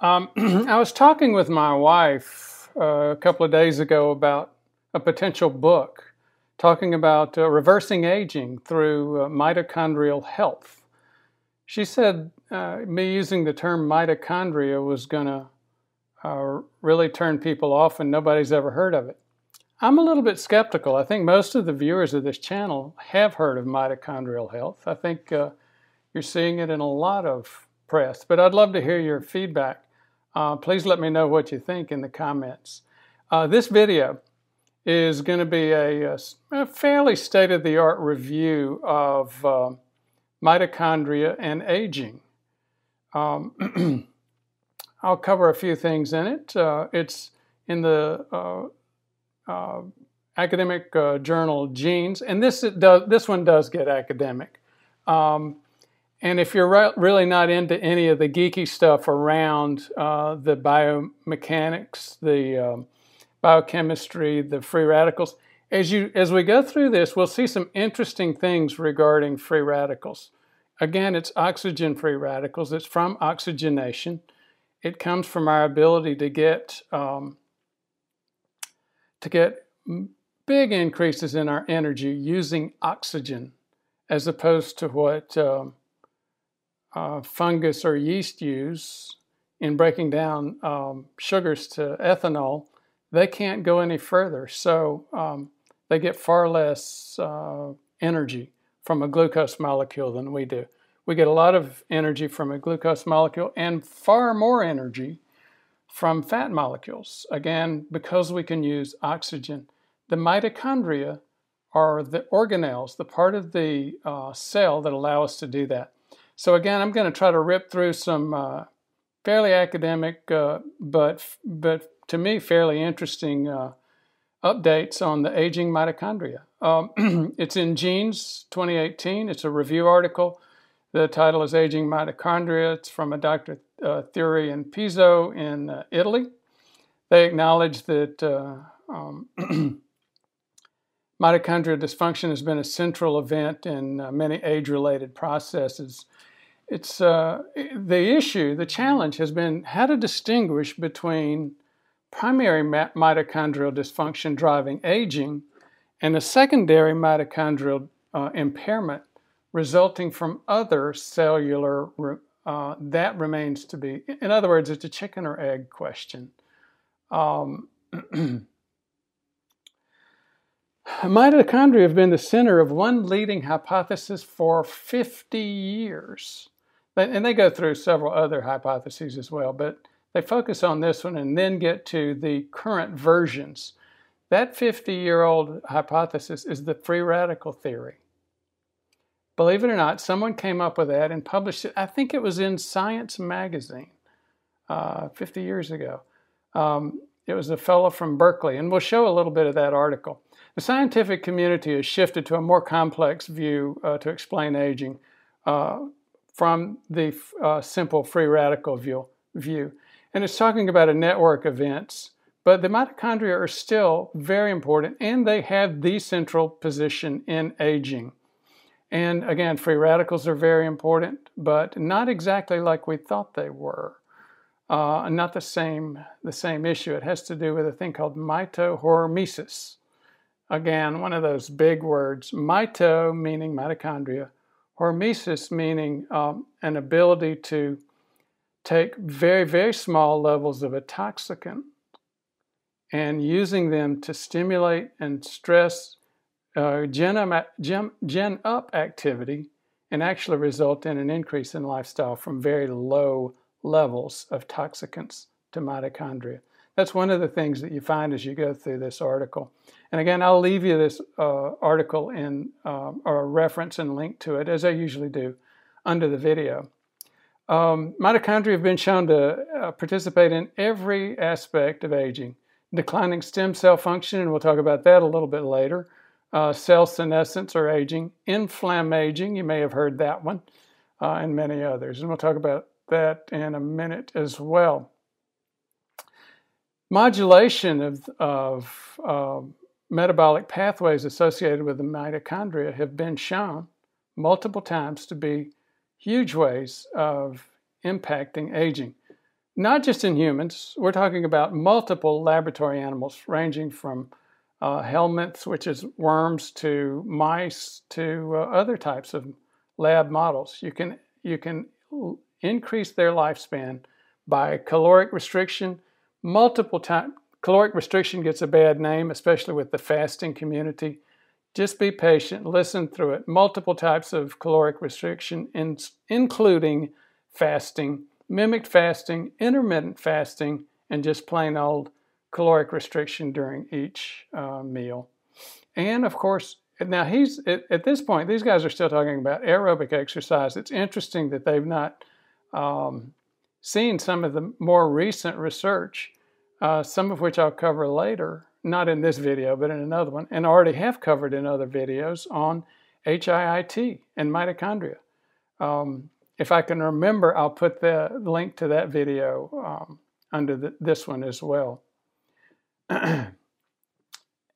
Um, I was talking with my wife uh, a couple of days ago about a potential book talking about uh, reversing aging through uh, mitochondrial health. She said uh, me using the term mitochondria was going to uh, really turn people off and nobody's ever heard of it. I'm a little bit skeptical. I think most of the viewers of this channel have heard of mitochondrial health. I think uh, you're seeing it in a lot of press, but I'd love to hear your feedback. Uh, please let me know what you think in the comments. Uh, this video is going to be a, a fairly state-of-the-art review of uh, mitochondria and aging. Um, I'll cover a few things in it. Uh, it's in the uh, uh, academic journal Genes, and this this one does get academic. Um, and if you're re really not into any of the geeky stuff around uh, the biomechanics, the um, biochemistry, the free radicals, as you as we go through this, we'll see some interesting things regarding free radicals. Again, it's oxygen free radicals. It's from oxygenation. It comes from our ability to get um, to get big increases in our energy using oxygen as opposed to what um, uh, fungus or yeast use in breaking down um, sugars to ethanol, they can't go any further. So um, they get far less uh, energy from a glucose molecule than we do. We get a lot of energy from a glucose molecule and far more energy from fat molecules. Again, because we can use oxygen. The mitochondria are the organelles, the part of the uh, cell that allow us to do that. So again, I'm going to try to rip through some uh, fairly academic, uh, but but to me fairly interesting uh, updates on the aging mitochondria. Um, it's in Genes 2018. It's a review article. The title is Aging Mitochondria. It's from a Dr uh, Theurey and Pizzo in uh, Italy. They acknowledge that uh, um, mitochondrial dysfunction has been a central event in many age-related processes. It's uh, the issue, the challenge has been how to distinguish between primary mitochondrial dysfunction driving aging and a secondary mitochondrial uh, impairment resulting from other cellular uh, that remains to be. In other words, it's a chicken or egg question. Um, mitochondria have been the center of one leading hypothesis for 50 years. And they go through several other hypotheses as well, but they focus on this one and then get to the current versions. That 50 year old hypothesis is the free radical theory. Believe it or not, someone came up with that and published it. I think it was in Science Magazine uh, 50 years ago. Um, it was a fellow from Berkeley, and we'll show a little bit of that article. The scientific community has shifted to a more complex view uh, to explain aging uh, from the uh, simple free radical view, view. And it's talking about a network of events, but the mitochondria are still very important, and they have the central position in aging. And again, free radicals are very important, but not exactly like we thought they were. Uh, not the same, the same issue. It has to do with a thing called mitohormesis. Again, one of those big words. Mito meaning mitochondria, hormesis meaning um, an ability to take very, very small levels of a toxicant and using them to stimulate and stress uh, gen, gen, gen up activity and actually result in an increase in lifestyle from very low levels of toxicants to mitochondria. That's one of the things that you find as you go through this article. And again, I'll leave you this uh, article in uh, or a reference and link to it, as I usually do, under the video. Um, mitochondria have been shown to uh, participate in every aspect of aging. Declining stem cell function, and we'll talk about that a little bit later uh, cell senescence or aging, inflammaging, you may have heard that one, uh, and many others. And we'll talk about that in a minute as well. Modulation of, of uh, metabolic pathways associated with the mitochondria have been shown multiple times to be huge ways of impacting aging. not just in humans, we're talking about multiple laboratory animals ranging from uh, helminths, which is worms, to mice, to uh, other types of lab models. You can, you can increase their lifespan by caloric restriction multiple times. Caloric restriction gets a bad name, especially with the fasting community. Just be patient, listen through it. Multiple types of caloric restriction, in, including fasting, mimicked fasting, intermittent fasting, and just plain old caloric restriction during each uh, meal. And of course, now he's at, at, this point, these guys are still talking about aerobic exercise. It's interesting that they've not um, seen some of the more recent research, uh, some of which I'll cover later, not in this video, but in another one, and already have covered in other videos on HIIT and mitochondria. Um, if I can remember, I'll put the link to that video um, under the, this one as well.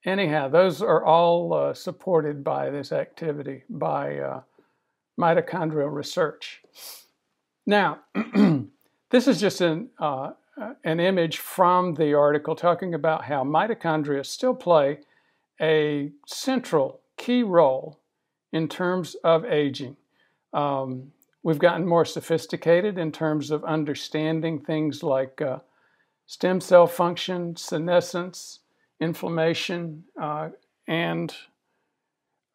Anyhow, those are all uh, supported by this activity, by uh, mitochondrial research. Now, this is just an, uh, an image from the article talking about how mitochondria still play a central key role in terms of aging. Um, we've gotten more sophisticated in terms of understanding things like uh, stem cell function, senescence, inflammation, uh, and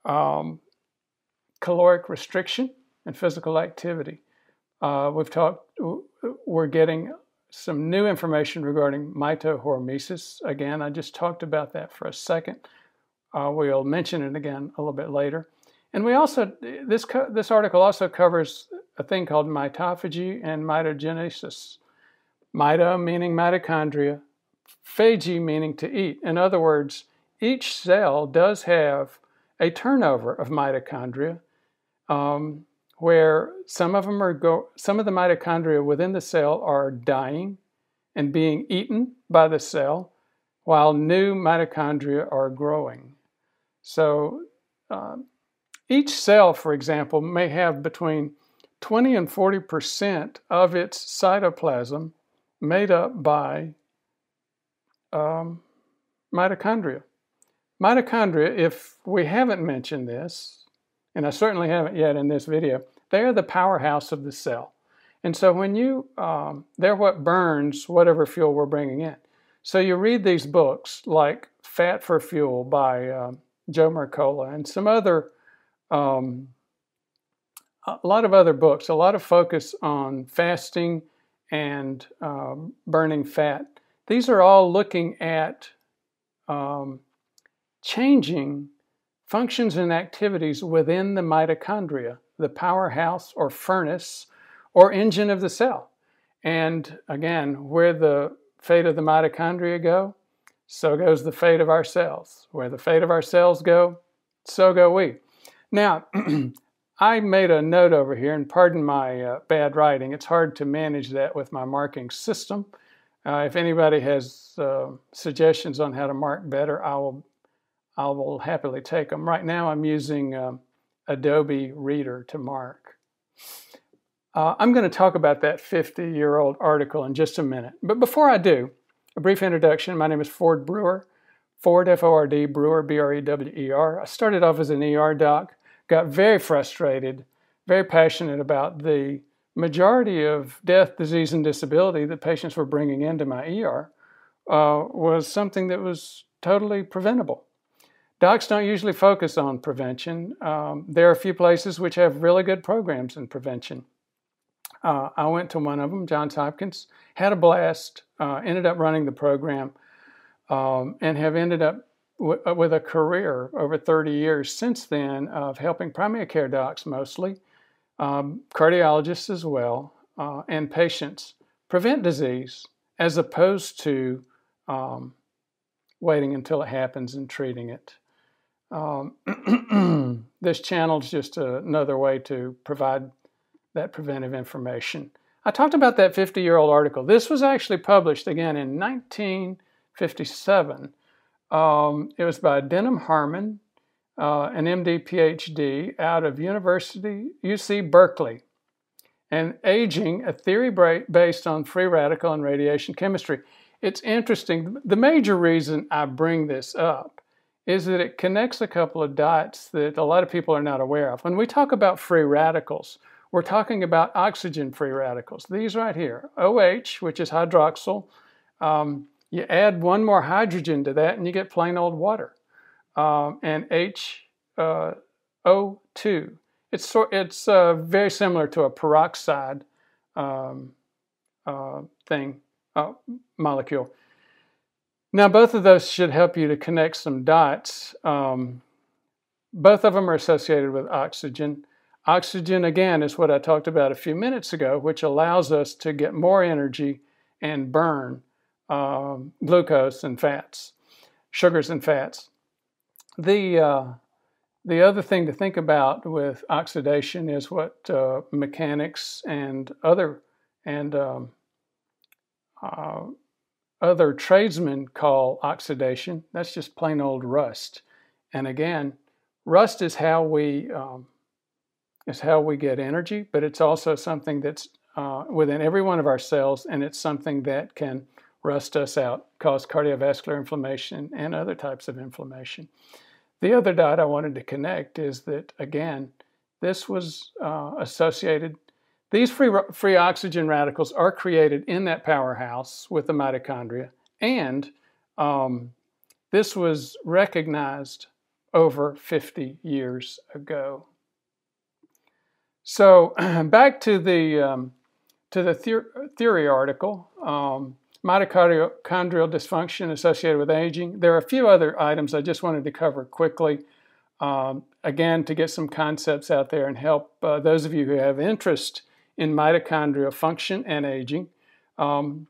um, caloric restriction and physical activity. Uh, we've talked, we're getting some new information regarding mitohormesis. Again, I just talked about that for a second. Uh, we'll mention it again a little bit later. And we also, this, this article also covers a thing called mitophagy and mitogenesis. Mito meaning mitochondria, phagy meaning to eat. In other words, each cell does have a turnover of mitochondria. Um, where some of them are go, some of the mitochondria within the cell are dying and being eaten by the cell, while new mitochondria are growing. So uh, each cell, for example, may have between 20 and 40 percent of its cytoplasm made up by um, mitochondria. Mitochondria, if we haven't mentioned this, and I certainly haven't yet in this video, they are the powerhouse of the cell. And so when you, um, they're what burns whatever fuel we're bringing in. So you read these books like Fat for Fuel by uh, Joe Mercola and some other, um, a lot of other books, a lot of focus on fasting and um, burning fat. These are all looking at um, changing functions and activities within the mitochondria, the powerhouse or furnace or engine of the cell. And again, where the fate of the mitochondria go, so goes the fate of our cells. Where the fate of our cells go, so go we. Now, I made a note over here, and pardon my uh, bad writing. It's hard to manage that with my marking system. Uh, if anybody has uh, suggestions on how to mark better, I will I will happily take them. Right now, I'm using uh, Adobe Reader to mark. Uh, I'm going to talk about that 50 year old article in just a minute. But before I do, a brief introduction. My name is Ford Brewer, Ford, F O R D, Brewer, B R E W E R. I started off as an ER doc, got very frustrated, very passionate about the majority of death, disease, and disability that patients were bringing into my ER uh, was something that was totally preventable. Docs don't usually focus on prevention. Um, there are a few places which have really good programs in prevention. Uh, I went to one of them, Johns Hopkins, had a blast, uh, ended up running the program, um, and have ended up w- uh, with a career over 30 years since then of helping primary care docs mostly, um, cardiologists as well, uh, and patients prevent disease as opposed to um, waiting until it happens and treating it. Um, this channel is just another way to provide that preventive information. I talked about that 50 year old article. This was actually published again in 1957. Um, it was by Denham Harman, uh, an MD PhD out of University UC Berkeley. and aging, a theory based on free radical and radiation chemistry. It's interesting. The major reason I bring this up is that it connects a couple of dots that a lot of people are not aware of. When we talk about free radicals, we're talking about oxygen free radicals. These right here, OH, which is hydroxyl. Um, you add one more hydrogen to that and you get plain old water. Um, and H, uh, O2. It's, so, it's uh, very similar to a peroxide um, uh, thing, uh, molecule. Now, both of those should help you to connect some dots. Um, both of them are associated with oxygen. Oxygen, again, is what I talked about a few minutes ago, which allows us to get more energy and burn um, glucose and fats, sugars and fats. The, uh, the other thing to think about with oxidation is what uh, mechanics and other and um, uh, other tradesmen call oxidation. That's just plain old rust. And again, rust is how we um, is how we get energy, but it's also something that's uh, within every one of our cells, and it's something that can rust us out, cause cardiovascular inflammation and other types of inflammation. The other dot I wanted to connect is that, again, this was uh, associated, these free, free oxygen radicals are created in that powerhouse with the mitochondria, and um, this was recognized over 50 years ago. So back to the um, to the theory article. Um, mitochondrial dysfunction associated with aging. There are a few other items I just wanted to cover quickly. Um, again, to get some concepts out there and help uh, those of you who have interest in mitochondrial function and aging, um,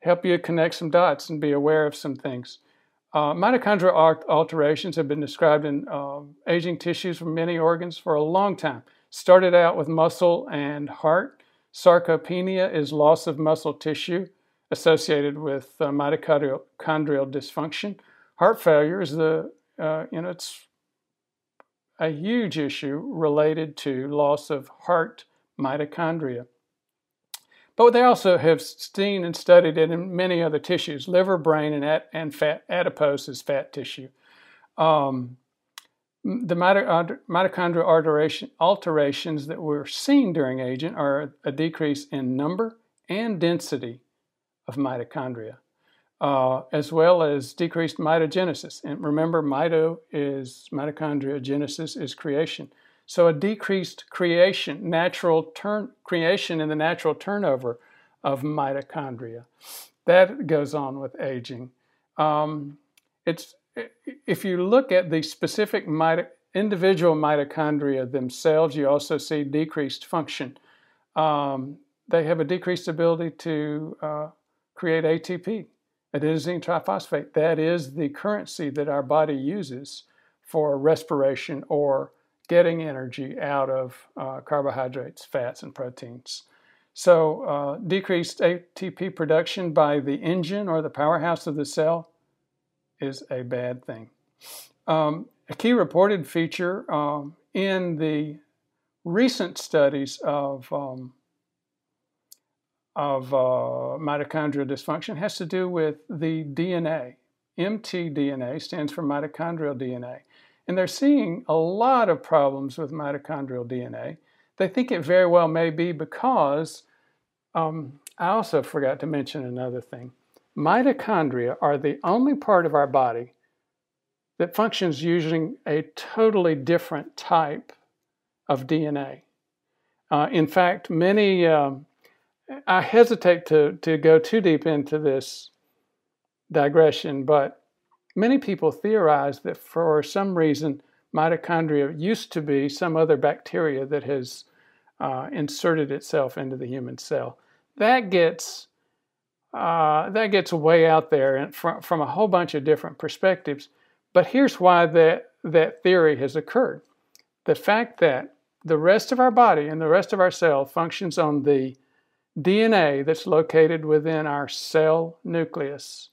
help you connect some dots and be aware of some things. Uh, mitochondrial alterations have been described in uh, aging tissues from many organs for a long time. Started out with muscle and heart. Sarcopenia is loss of muscle tissue associated with uh, mitochondrial dysfunction. Heart failure is the, uh, you know, it's a huge issue related to loss of heart mitochondria. But they also have seen and studied it in many other tissues, liver, brain, and, at, and fat, adipose is fat tissue. Um, the mitochondrial alterations that we're seeing during aging are a decrease in number and density of mitochondria, uh, as well as decreased mitogenesis. And remember, mito is mitochondria, genesis is creation. So a decreased creation, natural turn creation in the natural turnover of mitochondria. That goes on with aging. Um, it's if you look at the specific individual mitochondria themselves, you also see decreased function. Um, they have a decreased ability to uh, create ATP, adenosine triphosphate. That is the currency that our body uses for respiration or getting energy out of uh, carbohydrates, fats, and proteins. So, uh, decreased ATP production by the engine or the powerhouse of the cell is a bad thing. Um, a key reported feature um, in the recent studies of um, of uh, mitochondrial dysfunction has to do with the DNA. mtDNA stands for mitochondrial DNA. And they're seeing a lot of problems with mitochondrial DNA. They think it very well may be because um, I also forgot to mention another thing. Mitochondria are the only part of our body that functions using a totally different type of DNA. Uh, in fact, many um, I hesitate to, to go too deep into this digression, but many people theorize that for some reason mitochondria used to be some other bacteria that has uh, inserted itself into the human cell. That gets uh, that gets way out there and from, from a whole bunch of different perspectives. But here's why that, that theory has occurred. The fact that the rest of our body and the rest of our cell functions on the DNA that's located within our cell nucleus.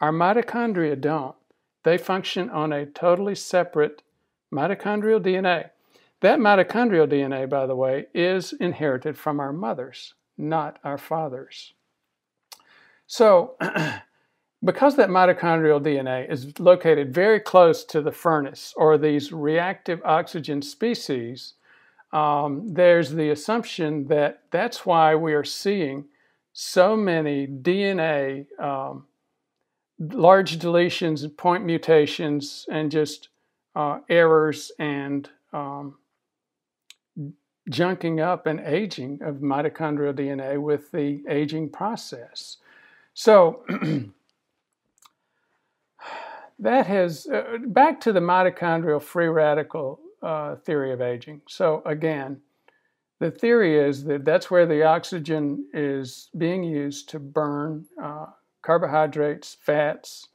Our mitochondria don't. They function on a totally separate mitochondrial DNA. That mitochondrial DNA, by the way, is inherited from our mothers, not our fathers. So, because that mitochondrial DNA is located very close to the furnace or these reactive oxygen species, um, there's the assumption that that's why we are seeing so many DNA um, large deletions, and point mutations, and just uh, errors and um, junking up and aging of mitochondrial DNA with the aging process. So that has, uh, back to the mitochondrial free radical uh, theory of aging. So again, the theory is that that's where the oxygen is being used to burn uh, carbohydrates, fats,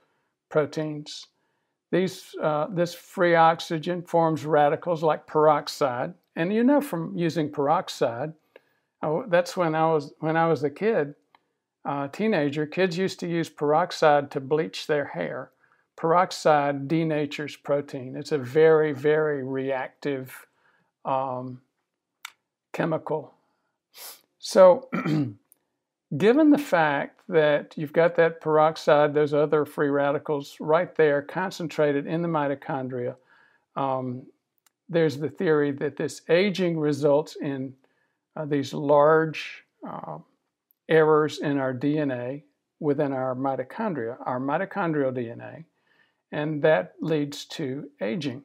proteins. These, uh, this free oxygen forms radicals like peroxide. And you know from using peroxide, uh, that's when I was, when I was a kid, uh, teenager, kids used to use peroxide to bleach their hair. Peroxide denatures protein. It's a very, very reactive um, chemical. So given the fact that you've got that peroxide, those other free radicals right there concentrated in the mitochondria, um, there's the theory that this aging results in uh, these large uh, errors in our DNA within our mitochondria, our mitochondrial DNA, and that leads to aging.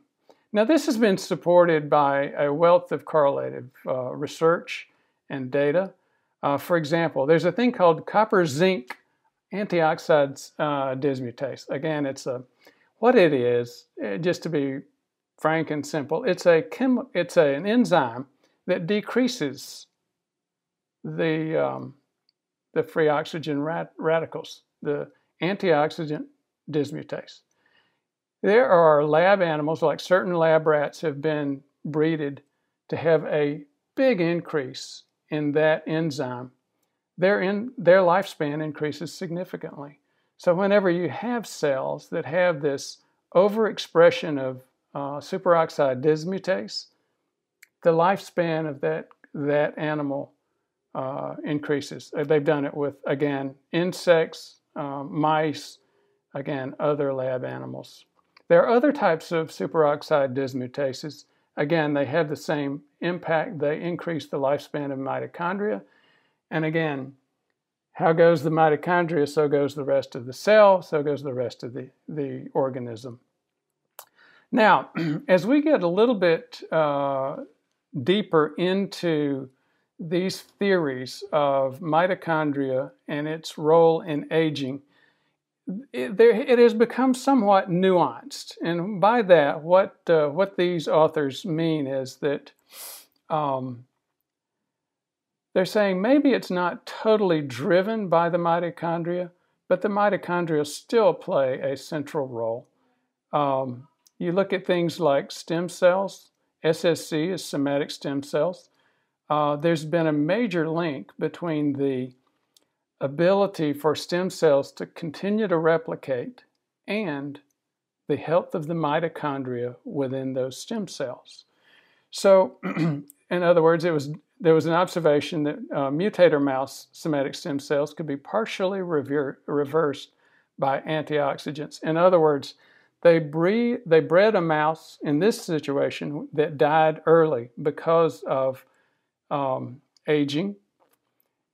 Now, this has been supported by a wealth of correlative uh, research and data. Uh, for example, there's a thing called copper zinc antioxide uh, dismutase. Again, it's a what it is. Eh, just to be frank and simple, it's a chem, it's a, an enzyme that decreases the um, the free oxygen rad- radicals, the antioxidant dismutase. There are lab animals, like certain lab rats, have been breeded to have a big increase in that enzyme, their, in, their lifespan increases significantly. So, whenever you have cells that have this overexpression of uh, superoxide dismutase, the lifespan of that, that animal uh, increases. Uh, they've done it with, again, insects, um, mice, again, other lab animals. There are other types of superoxide dismutases Again, they have the same impact. They increase the lifespan of mitochondria. And again, how goes the mitochondria, so goes the rest of the cell, so goes the rest of the, the organism. Now, as we get a little bit uh, deeper into these theories of mitochondria and its role in aging, it, there, it has become somewhat nuanced. And by that, what, uh, what these authors mean is that um, they're saying maybe it's not totally driven by the mitochondria, but the mitochondria still play a central role. Um, you look at things like stem cells, SSC is somatic stem cells. Uh, there's been a major link between the ability for stem cells to continue to replicate and the health of the mitochondria within those stem cells. So, in other words, it was there was an observation that uh, mutator mouse somatic stem cells could be partially rever- reversed by antioxidants. In other words, they, breed, they bred a mouse in this situation that died early because of um, aging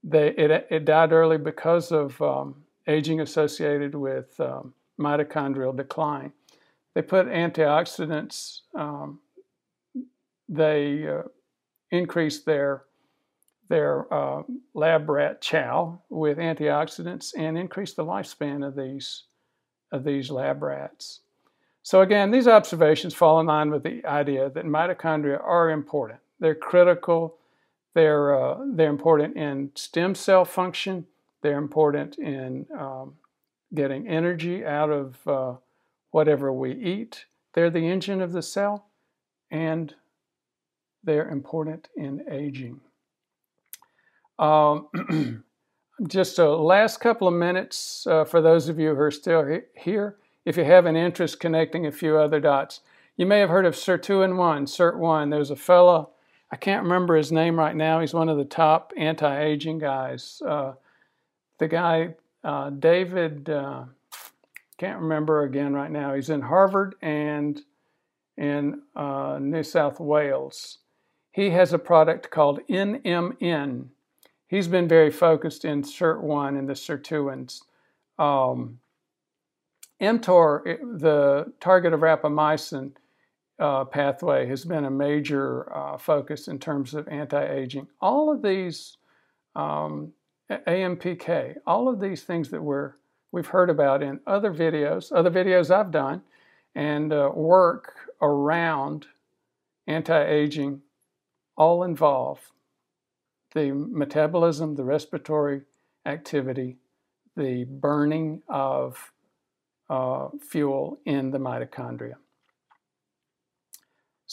they, it, it died early because of um, aging associated with um, mitochondrial decline. They put antioxidants, um, they uh, increased their, their uh, lab rat chow with antioxidants and increased the lifespan of these, of these lab rats. So, again, these observations fall in line with the idea that mitochondria are important. They're critical they're, uh, they're important in stem cell function. They're important in um, getting energy out of uh, whatever we eat. They're the engine of the cell, and they're important in aging. Um, just a last couple of minutes uh, for those of you who are still he- here. If you have an interest connecting a few other dots, You may have heard of Sirtuin-1, SIRT1. There's a fella, I can't remember his name right now. He's one of the top anti-aging guys. Uh, the guy, uh, David, uh, can't remember again right now. He's in Harvard and in uh, New South Wales. He has a product called NMN. He's been very focused in SIRT1 and the sirtuins. Um, mTOR, the target of rapamycin uh, pathway, has been a major uh, focus in terms of anti-aging. All of these, um, AMPK, all of these things that we're, we've heard about in other videos, other videos I've done, and uh, work around anti-aging all involve the metabolism, the respiratory activity, the burning of uh, fuel in the mitochondria.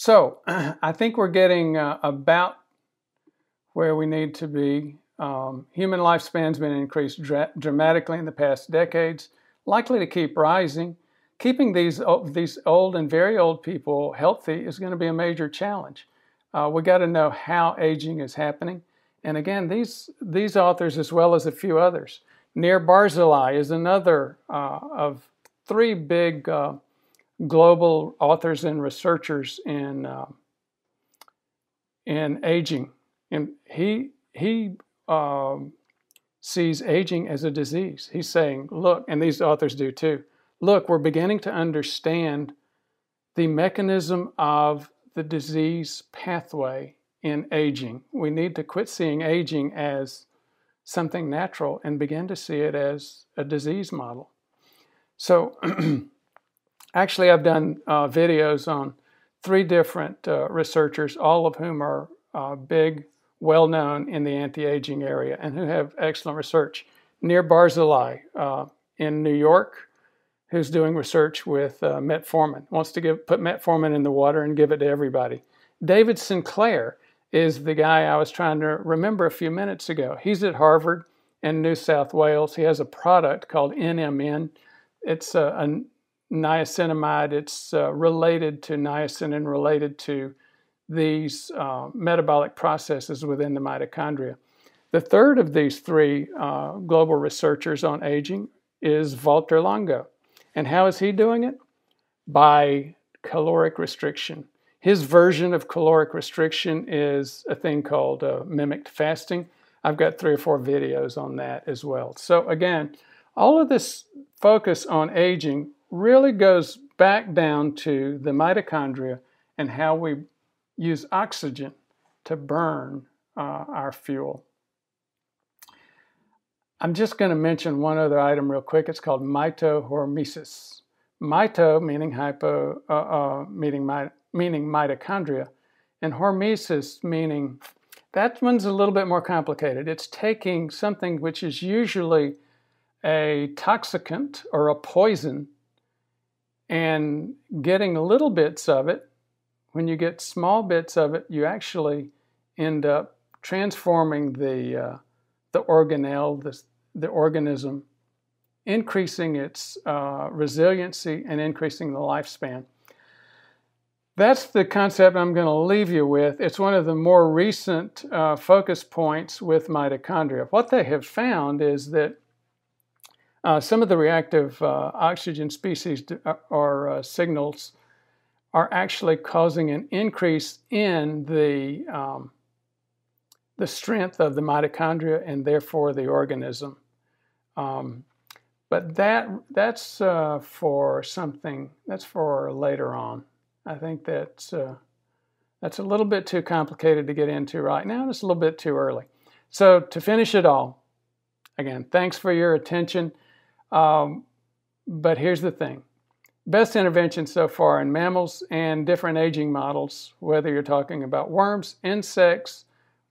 So I think we're getting uh, about where we need to be. Um, human lifespan's been increased dra dramatically in the past decades, likely to keep rising. Keeping these, these old and very old people healthy is going to be a major challenge. Uh, we got to know how aging is happening. And again, these, these authors, as well as a few others, Nir Barzilai is another uh, of three big uh, global authors and researchers in uh, in aging, and he he um, sees aging as a disease. He's saying, look, and these authors do too. Look, we're beginning to understand the mechanism of the disease pathway in aging. We need to quit seeing aging as something natural and begin to see it as a disease model. So, actually, I've done uh, videos on three different uh, researchers, all of whom are uh, big, well known in the anti aging area and who have excellent research. Nir Barzilai uh, in New York, who's doing research with uh, metformin, wants to give, put metformin in the water and give it to everybody. David Sinclair is the guy I was trying to remember a few minutes ago. He's at Harvard in New South Wales. He has a product called NMN. It's a, a niacinamide. It's uh, related to niacin and related to these uh, metabolic processes within the mitochondria. The third of these three uh, global researchers on aging is Walter Longo. And how is he doing it? By caloric restriction. His version of caloric restriction is a thing called uh, mimicked fasting. I've got three or four videos on that as well. So, again, all of this focus on aging really goes back down to the mitochondria and how we use oxygen to burn uh, our fuel. I'm just going to mention one other item real quick. It's called mitohormesis. Mito meaning hypo, uh, uh, meaning meaning mitochondria, and hormesis meaning that one's a little bit more complicated. It's taking something which is usually a toxicant or a poison and getting little bits of it. When you get small bits of it, you actually end up transforming the, uh, the organelle, the, the organism, increasing its uh, resiliency and increasing the lifespan. That's the concept I'm going to leave you with. It's one of the more recent uh, focus points with mitochondria. What they have found is that uh, some of the reactive uh, oxygen species uh, or uh, signals are actually causing an increase in the, um, the strength of the mitochondria and therefore the organism. Um, but that, that's uh, for something, that's for later on. I think that's uh, that's a little bit too complicated to get into right now. It's a little bit too early. So to finish it all, again, thanks for your attention. Um, but here's the thing: best intervention so far in mammals and different aging models, whether you're talking about worms, insects,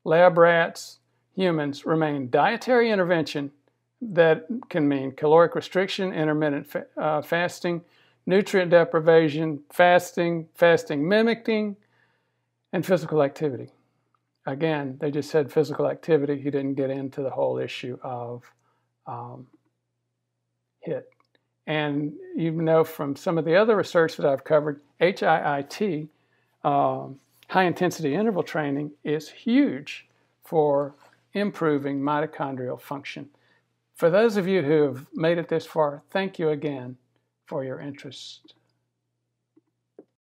lab rats, humans, remain dietary intervention that can mean caloric restriction, intermittent fa- uh, fasting nutrient deprivation, fasting, fasting mimicking, and physical activity. Again, they just said physical activity. He didn't get into the whole issue of um, HIIT. And you know from some of the other research that I've covered, HIIT, um, high intensity interval training, is huge for improving mitochondrial function. For those of you who have made it this far, thank you again for your interest.